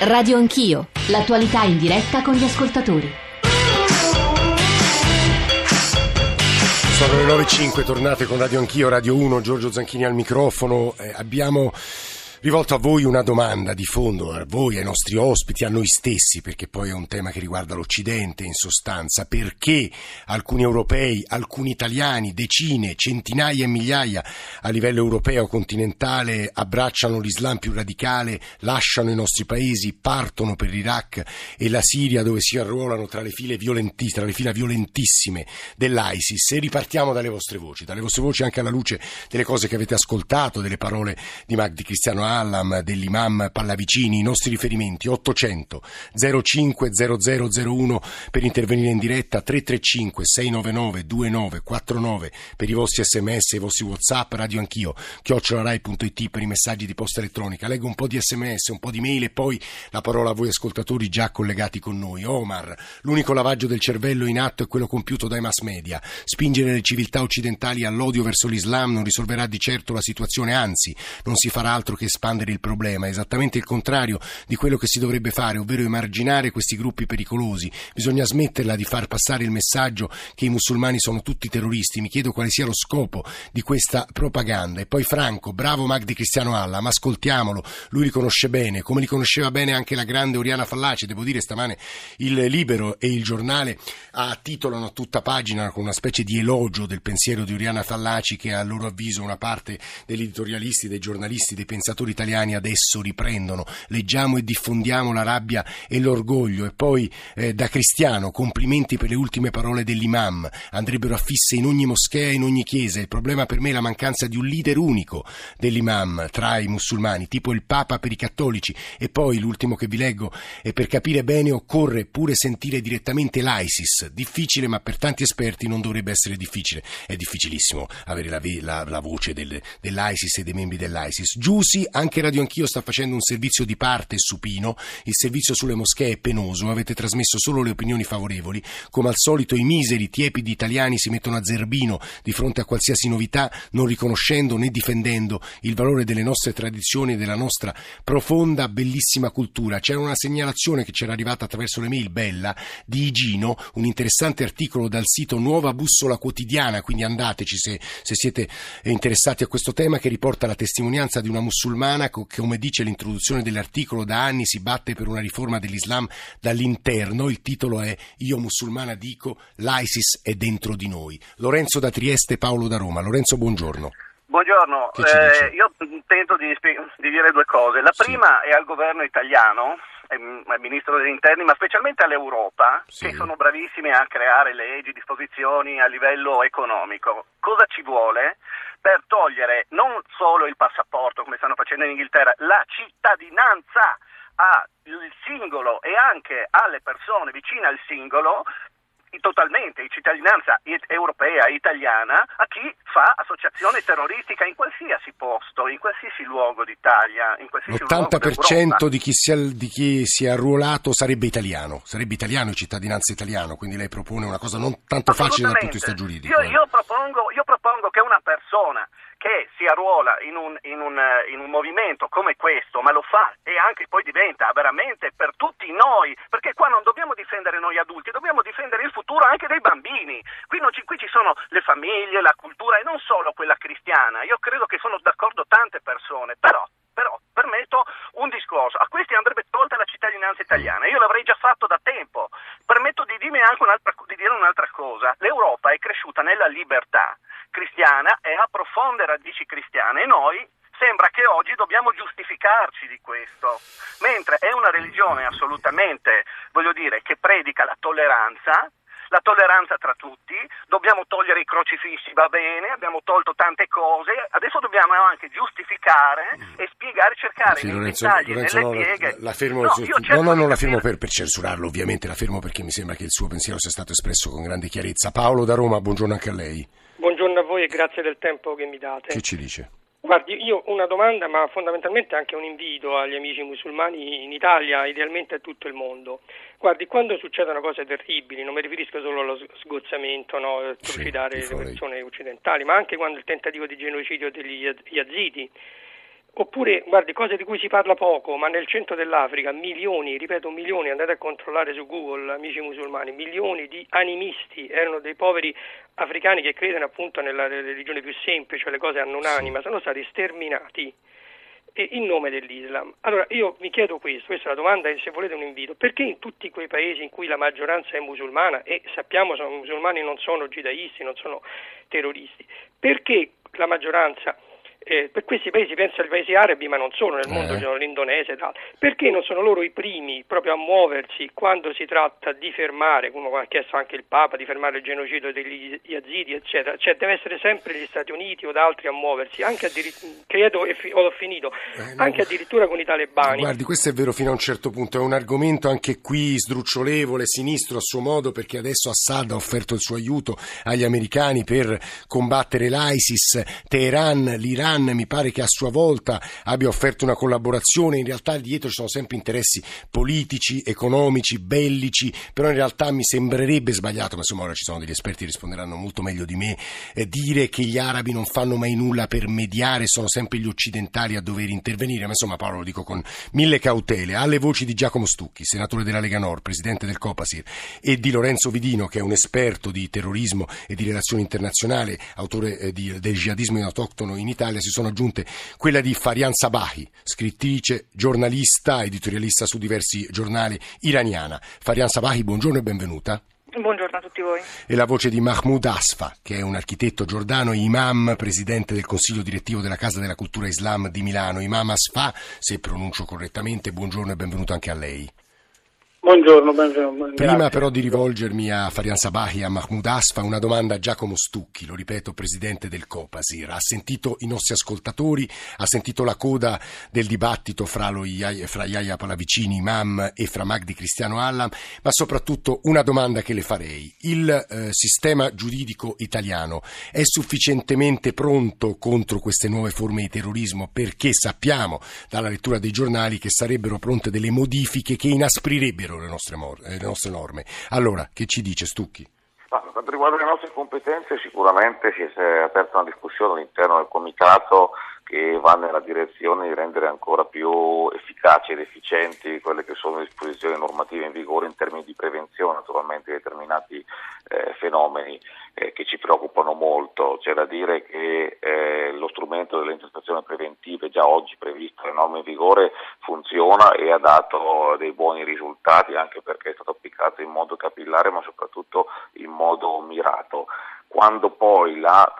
Radio Anch'io, l'attualità in diretta con gli ascoltatori. Sono le 9.05, tornate con Radio Anch'io, Radio 1, Giorgio Zanchini al microfono. Eh, abbiamo rivolto a voi una domanda di fondo, a voi, ai nostri ospiti, a noi stessi, perché poi è un tema che riguarda l'Occidente in sostanza, perché alcuni europei, alcuni italiani, decine, centinaia e migliaia a livello europeo continentale abbracciano l'Islam più radicale, lasciano i nostri paesi, partono per l'Iraq e la Siria dove si arruolano tra le file violenti, tra le fila violentissime dell'ISIS. E ripartiamo dalle vostre voci, dalle vostre voci anche alla luce delle cose che avete ascoltato, delle parole di Magdi Cristiano Allam, dell'imam Pallavicini, i nostri riferimenti 800 05 0001 per intervenire in diretta, 335 699 2949 per i vostri sms, i vostri whatsapp, radio anch'io, chiocciolarai.it per i messaggi di posta elettronica. Leggo un po' di sms, un po' di mail e poi la parola a voi ascoltatori già collegati con noi. Omar, l'unico lavaggio del cervello in atto è quello compiuto dai mass media. Spingere le civiltà occidentali all'odio verso l'Islam non risolverà di certo la situazione, anzi non si farà altro che espandere il problema, esattamente il contrario di quello che si dovrebbe fare, ovvero emarginare questi gruppi pericolosi. Bisogna smetterla di far passare il messaggio che i musulmani sono tutti terroristi. Mi chiedo quale sia lo scopo di questa propaganda. E poi Franco, bravo Magdi Cristiano Alla, ma ascoltiamolo, lui li conosce bene, come li conosceva bene anche la grande Oriana Fallaci. Devo dire stamane il Libero e il giornale ah, titolano a tutta pagina con una specie di elogio del pensiero di Oriana Fallaci che a loro avviso una parte degli editorialisti, dei giornalisti, dei pensatori italiani adesso riprendono. Leggiamo e diffondiamo la rabbia e l'orgoglio. E poi eh, da cristiano, complimenti per le ultime parole dell'imam. Andrebbero affisse in ogni moschea in ogni chiesa. Il problema per me è la mancanza di un leader unico dell'imam tra i musulmani, tipo il Papa per i cattolici. E poi l'ultimo che vi leggo è per capire bene occorre pure sentire direttamente l'ISIS. Difficile, ma per tanti esperti non dovrebbe essere difficile. È difficilissimo avere la, la, la voce del, dell'ISIS e dei membri dell'ISIS. Giusi, anche Radio Anch'io sta facendo un servizio di parte supino, il servizio sulle moschee è penoso, avete trasmesso solo le opinioni favorevoli, come al solito i miseri, tiepidi italiani si mettono a zerbino di fronte a qualsiasi novità, non riconoscendo né difendendo il valore delle nostre tradizioni e della nostra profonda, bellissima cultura. C'era una segnalazione che c'era arrivata attraverso le mail bella di Igino, un interessante articolo dal sito Nuova Bussola Quotidiana, quindi andateci se, se siete interessati a questo tema, che riporta la testimonianza di una musulmana che, come dice l'introduzione dell'articolo, da anni si batte per una riforma dell'Islam dall'interno. Il titolo è Io musulmana dico, l'ISIS è dentro di noi. Lorenzo da Trieste, Paolo da Roma. Lorenzo, buongiorno. Buongiorno, eh, io tento di, di, dire due cose. La prima sì. è al governo italiano, al ministro degli interni, ma specialmente all'Europa, sì. che sono bravissime a creare leggi, disposizioni a livello economico. Cosa ci vuole? Per togliere non solo il passaporto, come stanno facendo in Inghilterra, la cittadinanza al singolo e anche alle persone vicine al singolo totalmente di cittadinanza europea, italiana, a chi fa associazione terroristica in qualsiasi posto, in qualsiasi luogo d'Italia. In qualsiasi L'80% di chi, si è, di chi si è arruolato sarebbe italiano, sarebbe italiano e cittadinanza italiano, quindi lei propone una cosa non tanto facile dal punto di vista giuridico. Io, eh. io, propongo, io propongo che una persona che si arruola in un, in, un, in un, movimento come questo, ma lo fa e anche poi diventa veramente per tutti noi, perché qua non dobbiamo difendere noi adulti, dobbiamo difendere il futuro anche dei bambini. Qui, ci, qui ci sono le famiglie, la cultura e non solo quella cristiana. Io credo che sono d'accordo tante persone, però, però permetto un discorso. A questi andrebbe tolta la cittadinanza italiana. Io l'avrei già fatto da tempo. Permetto di, anche di dire un'altra cosa. L'Europa è cresciuta nella libertà cristiana e ha profonde radici cristiane e noi sembra che oggi dobbiamo giustificarci di questo, mentre è una religione assolutamente, voglio dire, che predica la tolleranza, la tolleranza tra tutti, dobbiamo togliere i crocifissi, va bene, abbiamo tolto tante cose, adesso dobbiamo anche giustificare e spiegare, cercare sì, nei Lorenzo, dettagli, Lorenzo, nelle no, pieghe. La, la fermo, no, no, no, non la fermo per, per, censurarlo, ovviamente, la fermo perché mi sembra che il suo pensiero sia stato espresso con grande chiarezza. Paolo da Roma, buongiorno anche a lei. Voi e grazie del tempo che mi date. Che ci dice? Guardi, io una domanda, ma fondamentalmente anche un invito agli amici musulmani in Italia, idealmente a tutto il mondo. Guardi, quando succedono cose terribili, non mi riferisco solo allo sgozzamento, no, trucidare sì, le persone occidentali, ma anche quando il tentativo di genocidio degli yazidi, Oppure, guardi, cose di cui si parla poco, ma nel centro dell'Africa milioni, ripeto milioni, andate a controllare su Google, amici musulmani, milioni di animisti, erano dei poveri africani che credono appunto nella religione più semplice, cioè le cose hanno un'anima, sono stati sterminati in nome dell'Islam. Allora io mi chiedo questo, questa è la domanda e se volete un invito, perché in tutti quei paesi in cui la maggioranza è musulmana e sappiamo che i musulmani non sono jihadisti, non sono terroristi, perché la maggioranza eh, per questi paesi, penso ai paesi arabi, ma non solo, nel mondo eh. l'Indonesia e altri, perché non sono loro i primi proprio a muoversi quando si tratta di fermare, come ha chiesto anche il Papa, di fermare il genocidio degli yazidi, eccetera, cioè deve essere sempre gli Stati Uniti o da altri a muoversi, anche credo, e fi- ho finito, eh, anche addirittura con i talebani. Guardi, questo è vero fino a un certo punto, è un argomento anche qui sdrucciolevole, sinistro a suo modo, perché adesso Assad ha offerto il suo aiuto agli americani per combattere l'ISIS, Teheran, l'Iran, Iran mi pare che a sua volta abbia offerto una collaborazione, in realtà dietro ci sono sempre interessi politici, economici, bellici, però in realtà mi sembrerebbe sbagliato, ma insomma ora ci sono degli esperti che risponderanno molto meglio di me, eh, dire che gli arabi non fanno mai nulla per mediare, sono sempre gli occidentali a dover intervenire, ma insomma Paolo lo dico con mille cautele, alle voci di Giacomo Stucchi, senatore della Lega Nord, presidente del Copasir, e di Lorenzo Vidino, che è un esperto di terrorismo e di relazioni internazionali, autore eh, di, del jihadismo autoctono in Italia, si sono aggiunte quella di Farian Sabahi, scrittrice, giornalista, editorialista su diversi giornali iraniana. Farian Sabahi, buongiorno e benvenuta. Buongiorno a tutti voi. E la voce di Mahmoud Asfa, che è un architetto giordano, imam, presidente del Consiglio direttivo della Casa della Cultura Islam di Milano. Imam Asfa, se pronuncio correttamente, buongiorno e benvenuto anche a lei. Buongiorno, buongiorno. Prima però di rivolgermi a Farian Sabahi e a Mahmoud Asfa, una domanda a Giacomo Stucchi, lo ripeto, presidente del Copasir. Ha sentito i nostri ascoltatori, ha sentito la coda del dibattito fra, lo, fra Yahya Palavicini, imam, e fra Magdi Cristiano Allam, ma soprattutto una domanda che le farei. Il eh, sistema giuridico italiano è sufficientemente pronto contro queste nuove forme di terrorismo perché sappiamo dalla lettura dei giornali che sarebbero pronte delle modifiche che inasprirebbero le nostre, eh, le nostre norme. Allora, che ci dice Stucchi? Ma, per quanto riguarda le nostre competenze, sicuramente si è aperta una discussione all'interno del Comitato che va nella direzione di rendere ancora più efficaci ed efficienti quelle che sono le disposizioni normative in vigore in termini di prevenzione naturalmente di determinati eh, fenomeni eh, che ci preoccupano molto. C'è da dire che eh, lo strumento delle intercettazioni preventive già oggi previsto le norme in vigore funziona e ha dato dei buoni risultati anche perché è stato applicato in modo capillare ma soprattutto in modo mirato quando poi la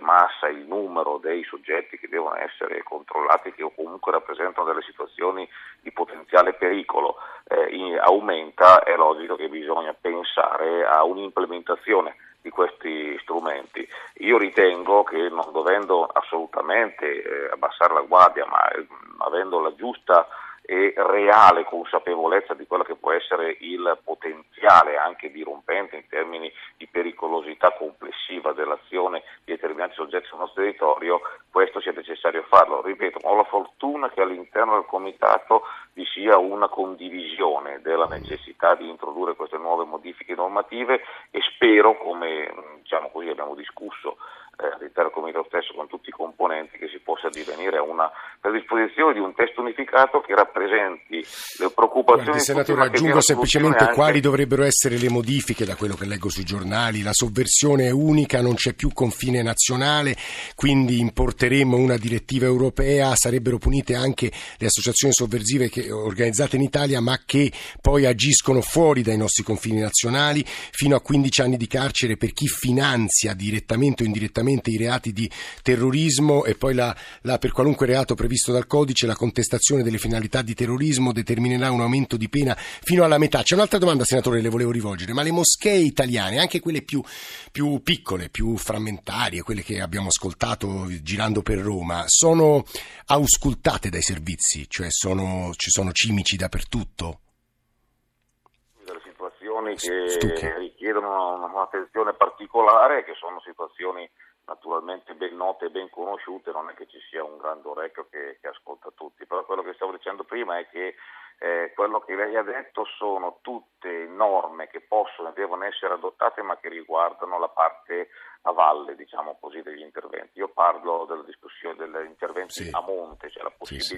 massa, il numero dei soggetti che devono essere controllati, che comunque rappresentano delle situazioni di potenziale pericolo, eh, in, aumenta, è logico che bisogna pensare a un'implementazione di questi strumenti. Io ritengo che non dovendo assolutamente eh, abbassare la guardia, ma eh, avendo la giusta e reale consapevolezza di quello che può essere il potenziale anche dirompente in termini di pericolosità complessiva dell'azione di determinati soggetti sul nostro territorio, questo sia necessario farlo. Ripeto, ho la fortuna che all'interno del Comitato vi sia una condivisione della necessità di introdurre queste nuove modifiche normative e spero, come diciamo così, abbiamo discusso all'interno del Comitato stesso con tutti i componenti che si possa divenire a una predisposizione di un testo unificato che rappresenti le preoccupazioni. Guardi, senatore, aggiungo semplicemente anche... quali dovrebbero essere le modifiche da quello che leggo sui giornali. La sovversione è unica, non c'è più confine nazionale, quindi importeremo una direttiva europea, sarebbero punite anche le associazioni sovversive che, organizzate in Italia ma che poi agiscono fuori dai nostri confini nazionali, fino a 15 anni di carcere per chi finanzia direttamente o indirettamente direttamente i reati di terrorismo e poi la, la, per qualunque reato previsto dal codice la contestazione delle finalità di terrorismo determinerà un aumento di pena fino alla metà. C'è un'altra domanda, senatore, le volevo rivolgere, ma le moschee italiane, anche quelle più, più piccole, più frammentarie, quelle che abbiamo ascoltato girando per Roma, sono auscultate dai servizi, cioè sono, ci sono cimici dappertutto? situazioni che richiedono un'attenzione particolare, che sono situazioni naturalmente ben note e ben conosciute, non è che ci sia un grande orecchio che, che ascolta tutti, però quello che stavo dicendo prima è che eh, quello che lei ha detto sono tutte norme che possono e devono essere adottate ma che riguardano la parte a valle, diciamo così, degli interventi. Io parlo della discussione degli interventi Sì. a monte, cioè la Sì, sì.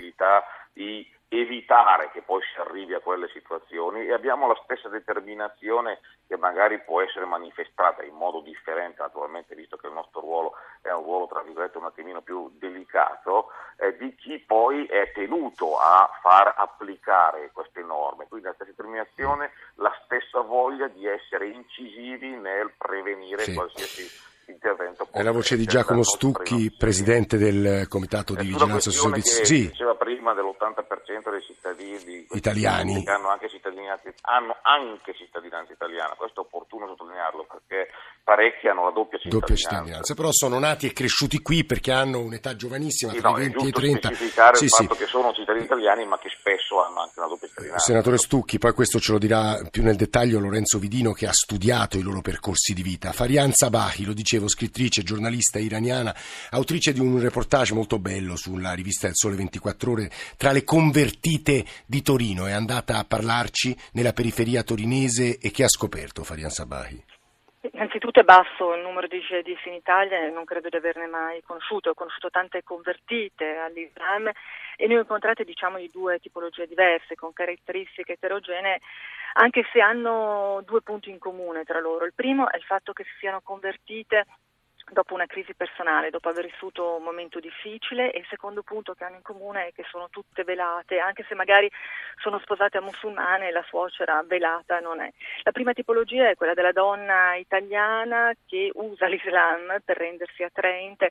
Di evitare che poi si arrivi a quelle situazioni e abbiamo la stessa determinazione che magari può essere manifestata in modo differente, naturalmente, visto che il nostro ruolo è un ruolo, tra virgolette, un attimino più delicato, eh, di chi poi è tenuto a far applicare queste norme. Quindi la stessa determinazione, la stessa voglia di essere incisivi nel prevenire Sì. qualsiasi intervento. È la voce di Giacomo Stucchi, presidente del Comitato di Vigilanza sui Servizi. Sì, diceva prima dell'80% dei cittadini Italiani. che hanno anche cittadinanza, hanno anche cittadinanza italiana, questo è opportuno sottolinearlo perché parecchi hanno la doppia cittadinanza. doppia cittadinanza, però sono nati e cresciuti qui perché hanno un'età giovanissima, Sì, tra no, i è 20 e i giusto 30. specificare Sì, il sì. fatto che sono cittadini italiani ma che spesso hanno anche una doppia cittadinanza. Senatore Stucchi, poi questo ce lo dirà più nel dettaglio Lorenzo Vidino che ha studiato i loro percorsi di vita. Farian Sabahi, lo dicevo, scrittrice, giornalista iraniana, autrice di un reportage molto bello sulla rivista del Sole 24 Ore tra le convertite di Torino. È andata a parlarci nella periferia torinese e che ha scoperto Farian Sabahi? Innanzitutto è basso il numero di jihadisti in Italia non credo di averne mai conosciuto. Ho conosciuto tante convertite all'Islam e ne ho incontrate diciamo di due tipologie diverse, con caratteristiche eterogenee, anche se hanno due punti in comune tra loro. Il primo è il fatto che si siano convertite dopo una crisi personale, dopo aver vissuto un momento difficile e il secondo punto che hanno in comune è che sono tutte velate, anche se magari sono sposate a musulmane la suocera velata non è. La prima tipologia è quella della donna italiana che usa l'Islam per rendersi attraente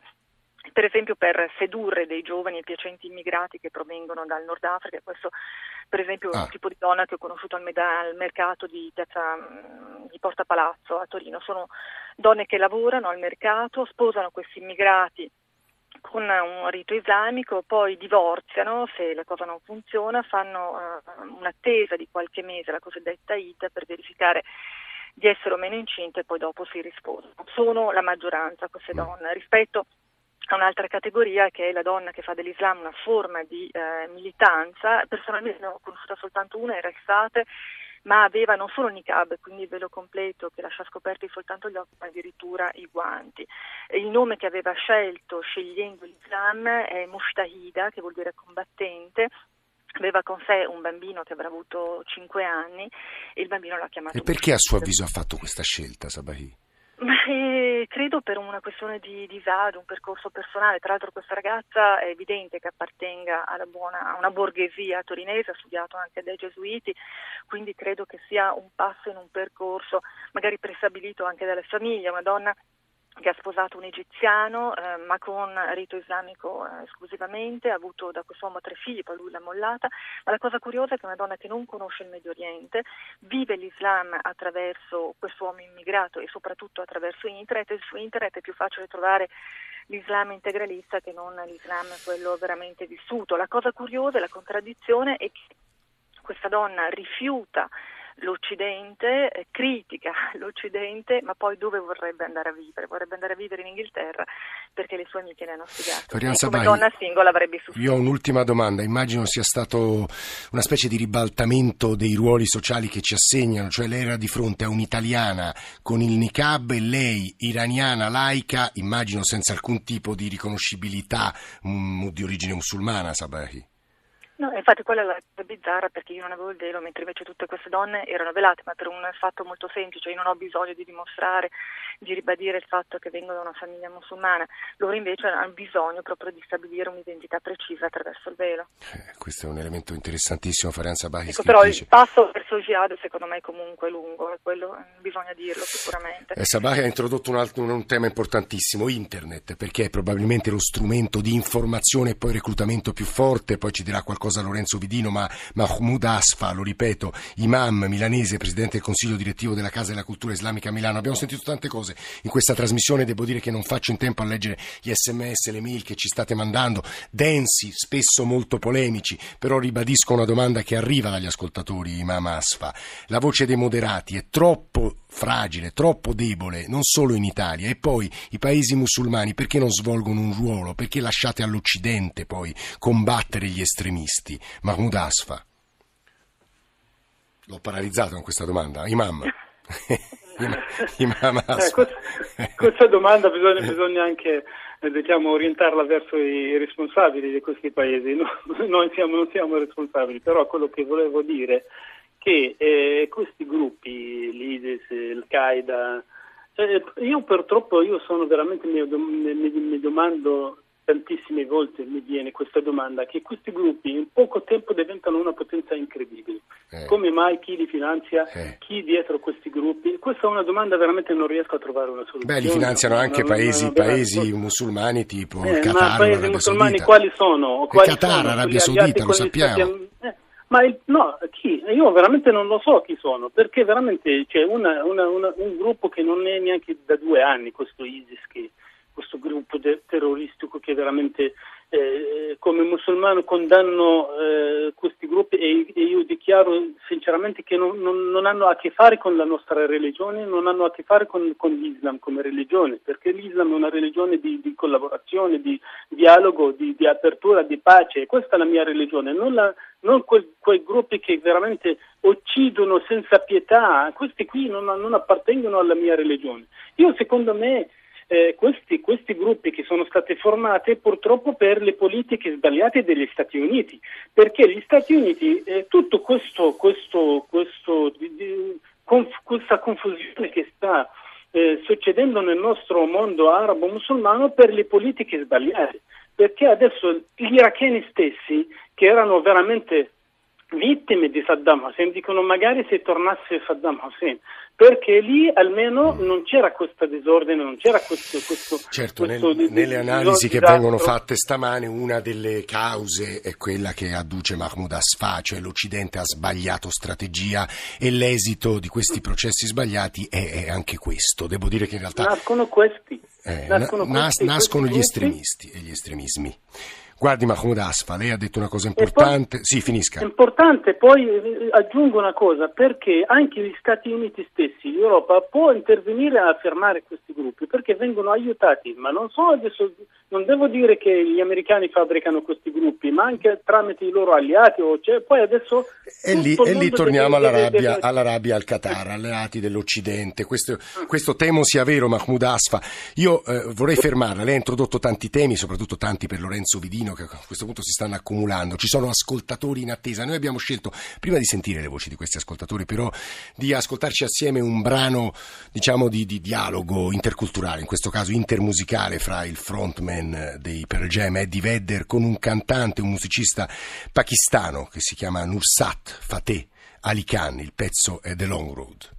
per esempio per sedurre dei giovani e piacenti immigrati che provengono dal Nord Africa, questo per esempio è Ah. un tipo di donna che ho conosciuto al, meda- al mercato di, piazza, mm, di Porta Palazzo a Torino, sono donne che lavorano al mercato, sposano questi immigrati con un rito islamico, poi divorziano se la cosa non funziona, fanno eh, un'attesa di qualche mese, la cosiddetta ITA, per verificare di essere o meno incinte e poi dopo si risposano. Sono la maggioranza queste donne rispetto un'altra categoria che è la donna che fa dell'Islam una forma di eh, militanza. Personalmente ne ho conosciuta soltanto una, era estate, ma aveva non solo il niqab, quindi il velo completo che lascia scoperti soltanto gli occhi, ma addirittura i guanti. Il nome che aveva scelto scegliendo l'Islam è Mushtahida, che vuol dire combattente. Aveva con sé un bambino che avrà avuto 5 anni e il bambino l'ha chiamato E perché a suo avviso ha fatto questa scelta Sabahi? Ma eh, credo per una questione di disagio, un percorso personale. Tra l'altro questa ragazza è evidente che appartenga buona, a una borghesia torinese, ha studiato anche dai gesuiti, quindi credo che sia un passo in un percorso magari prestabilito anche dalle famiglie, una donna che ha sposato un egiziano eh, ma con rito islamico eh, esclusivamente, ha avuto da quest'uomo tre figli, poi lui l'ha mollata, ma la cosa curiosa è che è una donna che non conosce il Medio Oriente, vive l'Islam attraverso quest'uomo immigrato e soprattutto attraverso internet e su internet è più facile trovare l'Islam integralista che non l'Islam quello veramente vissuto. La cosa curiosa e la contraddizione è che questa donna rifiuta l'Occidente, eh, critica l'Occidente, ma poi dove vorrebbe andare a vivere? Vorrebbe andare a vivere in Inghilterra perché le sue amiche le hanno spiegato. Florian Sabai, donna singola avrebbe sufficiente. Io ho un'ultima domanda, immagino sia stato una specie di ribaltamento dei ruoli sociali che ci assegnano, cioè lei era di fronte a un'italiana con il niqab e lei iraniana laica, immagino senza alcun tipo di riconoscibilità mm, di origine musulmana, Sabahi. No, infatti quella è la cosa bizzarra perché io non avevo il velo, mentre invece tutte queste donne erano velate, ma per un fatto molto semplice, io non ho bisogno di dimostrare, di ribadire il fatto che vengono da una famiglia musulmana, loro invece hanno bisogno proprio di stabilire un'identità precisa attraverso il velo. Eh, questo è un elemento interessantissimo, Farian Sabahi, Ecco, però il scrittrice. passo verso il jihad secondo me è comunque lungo, quello eh, bisogna dirlo sicuramente. Eh, Sabahi ha introdotto un, altro, un tema importantissimo, internet, perché è probabilmente lo strumento di informazione e poi reclutamento più forte, poi ci dirà qualcosa Lorenzo Vidino, ma Mahmoud Asfa, lo ripeto, imam milanese, presidente del consiglio direttivo della Casa della Cultura Islamica Milano. Abbiamo sentito tante cose in questa trasmissione, devo dire che non faccio in tempo a leggere gli sms, le mail che ci state mandando, densi, spesso molto polemici, però ribadisco una domanda che arriva dagli ascoltatori, imam Asfa. La voce dei moderati è troppo fragile, troppo debole, non solo in Italia, e poi i paesi musulmani perché non svolgono un ruolo? Perché lasciate all'Occidente poi combattere gli estremisti? Mahmoud Asfa. L'ho paralizzato con questa domanda, imam. Imam eh, questa, questa, domanda bisogna, bisogna anche eh, diciamo, orientarla verso i responsabili di questi paesi. No, noi siamo, non siamo responsabili, però quello che volevo dire è che eh, questi gruppi, l'ISIS, Al-Qaeda, eh, io purtroppo io sono veramente, mi, mi, mi domando tantissime volte mi viene questa domanda, che questi gruppi in poco tempo diventano una potenza incredibile. Eh. Come mai chi li finanzia, eh. chi dietro questi gruppi? Questa è una domanda veramente non riesco a trovare una soluzione. Beh, li finanziano anche no, paesi, no, no, paesi musulmani tipo eh, il Qatar, ma paesi musulmani quali sono? Quali il Qatar, Arabia Saudita, lo sappiamo. Eh, ma il, no, chi? Io veramente non lo so chi sono, perché veramente c'è una, una, una, un gruppo che non è neanche da due anni, questo ISIS, che, questo gruppo de- terroristico che veramente eh, come musulmano condanno eh, questi gruppi e, e, io dichiaro sinceramente che non, non, non, hanno a che fare con la nostra religione, non hanno a che fare con, con l'Islam come religione, perché l'Islam è una religione di, di collaborazione, di dialogo, di, di, apertura, di pace, questa è la mia religione, non, la, non quel, quei gruppi che veramente uccidono senza pietà, questi qui non, non appartengono alla mia religione. Io secondo me eh, questi, questi, gruppi che sono stati formati purtroppo per le politiche sbagliate degli Stati Uniti, perché gli Stati Uniti, eh, tutto questo, questo, questo di, di, conf, questa confusione che sta eh, succedendo nel nostro mondo arabo-musulmano per le politiche sbagliate, perché adesso gli iracheni stessi, che erano veramente vittime di Saddam Hussein dicono magari se tornasse Saddam Hussein perché lì almeno non c'era questo disordine, non c'era questo... questo certo, questo nel, nelle analisi che vengono fatte stamane una delle cause è quella che adduce Mahmoud Asfa, cioè l'Occidente ha sbagliato strategia e l'esito di questi processi sbagliati è, è anche questo. Devo dire che in realtà... Nascono questi. Eh, nascono, na, questi, nascono questi gli estremisti e gli estremismi. Guardi Mahmoud Asfa, lei ha detto una cosa importante. Poi, sì, finisca. Importante, poi eh, aggiungo una cosa, perché anche gli Stati Uniti stessi, l'Europa, può intervenire a fermare questi gruppi, perché vengono aiutati, ma non so adesso, non devo dire che gli americani fabbricano questi gruppi, ma anche tramite i loro alleati. Cioè, poi adesso e lì, e lì torniamo all'Arabia, deve... all'Arabia, al Qatar, alleati dell'Occidente. Questo, ah. questo temo sia vero, Mahmoud Asfa. Io eh, vorrei fermarla. Lei ha introdotto tanti temi, soprattutto tanti per Lorenzo Vidino che a questo punto si stanno accumulando, ci sono ascoltatori in attesa. Noi abbiamo scelto, prima di sentire le voci di questi ascoltatori, però di ascoltarci assieme un brano, diciamo, di, di dialogo interculturale, in questo caso intermusicale, fra il frontman dei Pearl Jam, Eddie Vedder, con un cantante, un musicista pakistano che si chiama Nursat Fateh Ali Khan. Il pezzo è The Long Road.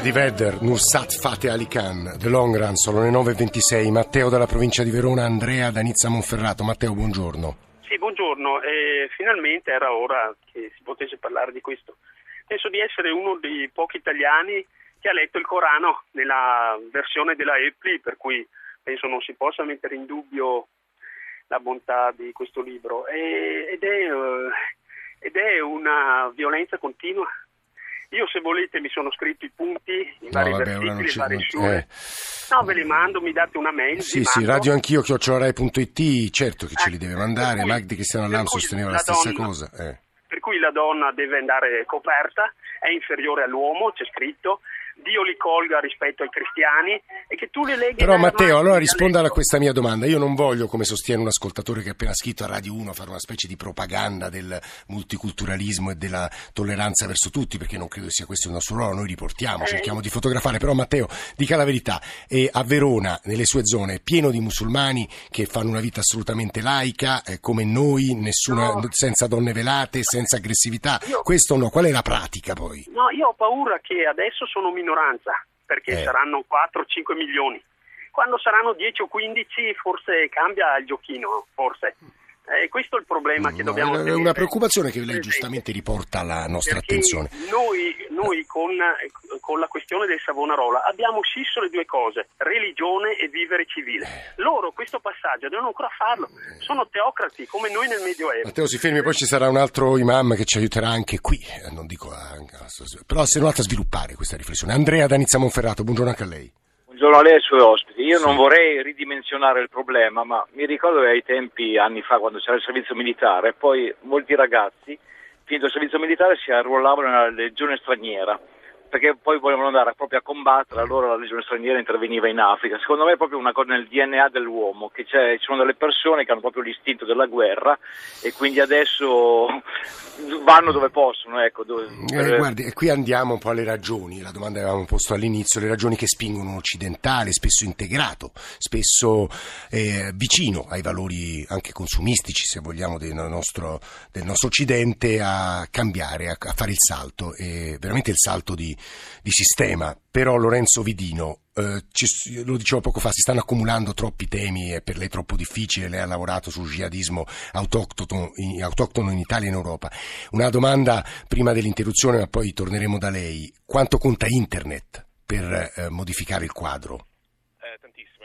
Eddie Vedder, Nursat Fate Ali Khan, The Long Run, sono le 9.26. Matteo dalla provincia di Verona, Andrea da Nizza Monferrato. Matteo, buongiorno. Sì, buongiorno. Eh, finalmente era ora che si potesse parlare di questo. Penso di essere uno dei pochi italiani che ha letto il Corano nella versione della Epli, per cui penso non si possa mettere in dubbio la bontà di questo libro. E, ed, è, uh, ed è una violenza continua io se volete mi sono scritto i punti, i no, vari vabbè, versicoli, le varie sure. Eh. No, ve li mando, mi date una mail. Sì, sì, mando. radio anch'io, chiocciolarai.it, certo che eh, ce li deve mandare, Magdi Cristiano Allam sosteneva la, la stessa donna, cosa. Eh. Per cui la donna deve andare coperta, è inferiore all'uomo, c'è scritto, Dio li colga rispetto ai cristiani e che tu li leghi Però Matteo, allora risponda a questa mia domanda. Io non voglio, come sostiene un ascoltatore che ha appena scritto a Radio 1, fare una specie di propaganda del multiculturalismo e della tolleranza verso tutti, perché non credo sia questo il nostro ruolo. Noi riportiamo, eh. cerchiamo di fotografare. Però Matteo, dica la verità. E a Verona, nelle sue zone, è pieno di musulmani che fanno una vita assolutamente laica, eh, come noi, nessuna, no. senza donne velate, senza aggressività. Io... Questo no. Qual è la pratica poi? No, io ho paura che adesso sono minoranza minoranza, perché eh. saranno 4-5 milioni. Quando saranno 10 o 15 forse cambia il giochino, forse. Eh, questo è il problema che dobbiamo no, È una preoccupazione che lei giustamente riporta alla nostra Perché attenzione. Noi, noi con, con la questione del Savonarola abbiamo scisso le due cose, religione e vivere civile. Loro questo passaggio devono ancora farlo, sono teocrati come noi nel Medioevo. Matteo si fermi, poi ci sarà un altro imam che ci aiuterà anche qui, eh, non dico a, però se non altro a sviluppare questa riflessione. Andrea Danizza Monferrato, buongiorno anche a lei. Buongiorno a lei e ai suoi ospiti. Io sì. non vorrei ridimensionare il problema, ma mi ricordo che ai tempi, anni fa, quando c'era il servizio militare, poi molti ragazzi, finito il servizio militare, si arruolavano nella legione straniera perché poi volevano andare proprio a combattere, allora la legione straniera interveniva in Africa. Secondo me è proprio una cosa nel DNA dell'uomo, che ci sono delle persone che hanno proprio l'istinto della guerra e quindi adesso vanno dove possono. Ecco, dove, eh, per... guardi, qui andiamo un po' alle ragioni, la domanda che avevamo posto all'inizio, le ragioni che spingono un occidentale, spesso integrato, spesso eh, vicino ai valori anche consumistici, se vogliamo, del nostro, del nostro Occidente, a cambiare, a, a fare il salto, e veramente il salto di di sistema, però Lorenzo Vidino, eh, ci, lo dicevo poco fa, si stanno accumulando troppi temi, è per lei troppo difficile, lei ha lavorato sul jihadismo autoctono in, autoctono in Italia e in Europa. Una domanda prima dell'interruzione, ma poi torneremo da lei. Quanto conta Internet per eh, modificare il quadro?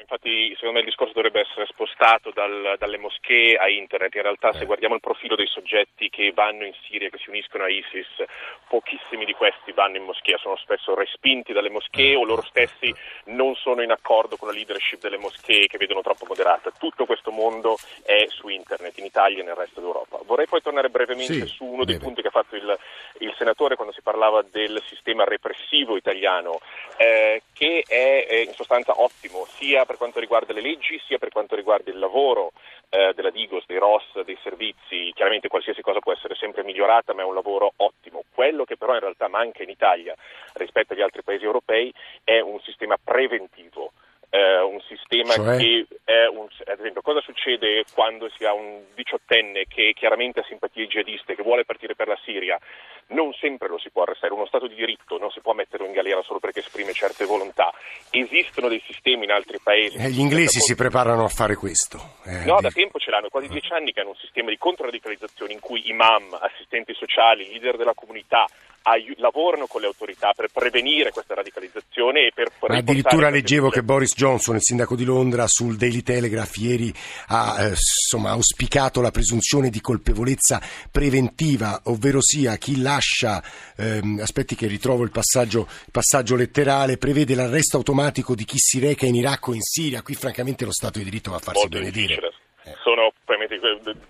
Infatti secondo me il discorso dovrebbe essere spostato dal, dalle moschee a internet, in realtà se eh. guardiamo il profilo dei soggetti che vanno in Siria, che si uniscono a ISIS, pochissimi di questi vanno in moschea, sono spesso respinti dalle moschee eh. o loro stessi non sono in accordo con la leadership delle moschee che vedono troppo moderata. Tutto questo mondo è su internet, in Italia e nel resto d'Europa. Vorrei poi tornare brevemente sì, su uno dei punti che ha fatto il, il, senatore quando si parlava del sistema repressivo italiano, eh, che è in sostanza ottimo sia per per quanto riguarda le leggi sia per quanto riguarda il lavoro eh, della Digos, dei ROS, dei servizi. Chiaramente qualsiasi cosa può essere sempre migliorata, ma è un lavoro ottimo. Quello che però in realtà manca in Italia rispetto agli altri paesi europei è un sistema preventivo. Eh, un sistema cioè? che è un, ad esempio cosa succede quando si ha un diciottenne che chiaramente ha simpatie jihadiste che vuole partire per la Siria non sempre lo si può arrestare, uno Stato di diritto non si può metterlo in galera solo perché esprime certe volontà. Esistono dei sistemi in altri paesi. Eh, gli inglesi si preparano a fare questo. Eh, no, da tempo ce l'hanno, quasi dieci anni che hanno un sistema di controradicalizzazione in cui imam, assistenti sociali, leader della comunità ai- lavorano con le autorità per prevenire questa radicalizzazione e per Ma addirittura leggevo che Boris Johnson, il sindaco di Londra, sul Daily Telegraph ieri ha eh, insomma, auspicato la presunzione di colpevolezza preventiva, ovvero sia chi lascia, ehm, aspetti che ritrovo il passaggio, il passaggio letterale, prevede l'arresto automatico di chi si reca in Iraq o in Siria. Qui francamente lo Stato di diritto va a farsi Molto benedire. Sono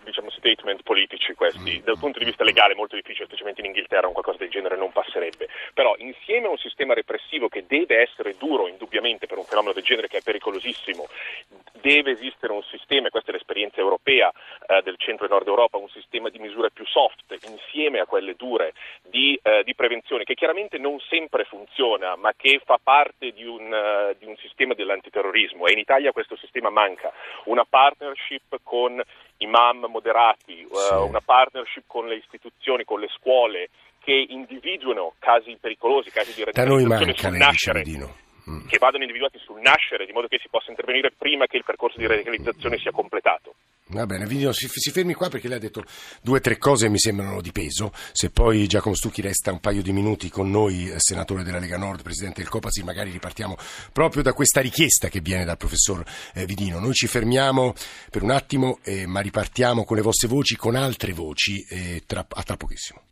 diciamo, statement politici questi. Dal punto di vista legale è molto difficile, specialmente in Inghilterra un qualcosa del genere non passerebbe. Però insieme a un sistema repressivo che deve essere duro indubbiamente per un fenomeno del genere che è pericolosissimo, deve esistere un sistema, e questa è l'esperienza europea eh, del centro e nord Europa, un sistema di misure più soft insieme a quelle dure di, eh, di prevenzione che chiaramente non sempre funziona ma che fa parte di un, uh, di un sistema dell'antiterrorismo e in Italia questo sistema manca. Una partnership con imam moderati, eh, sì. una partnership con le istituzioni, con le scuole che individuano casi pericolosi, casi di radicalizzazione sul nascere. Mm. Che vadano individuati sul nascere, di modo che si possa intervenire prima che il percorso di radicalizzazione sia completato. Va bene, Vigno, si, si, fermi qua perché lei ha detto due o tre cose che mi sembrano di peso. Se poi Giacomo Stucchi resta un paio di minuti con noi, eh, senatore della Lega Nord, presidente del Copasi, magari ripartiamo proprio da questa richiesta che viene dal professor eh, Vidino. Noi ci fermiamo per un attimo, eh, ma ripartiamo con le vostre voci, con altre voci, eh, tra, a tra pochissimo.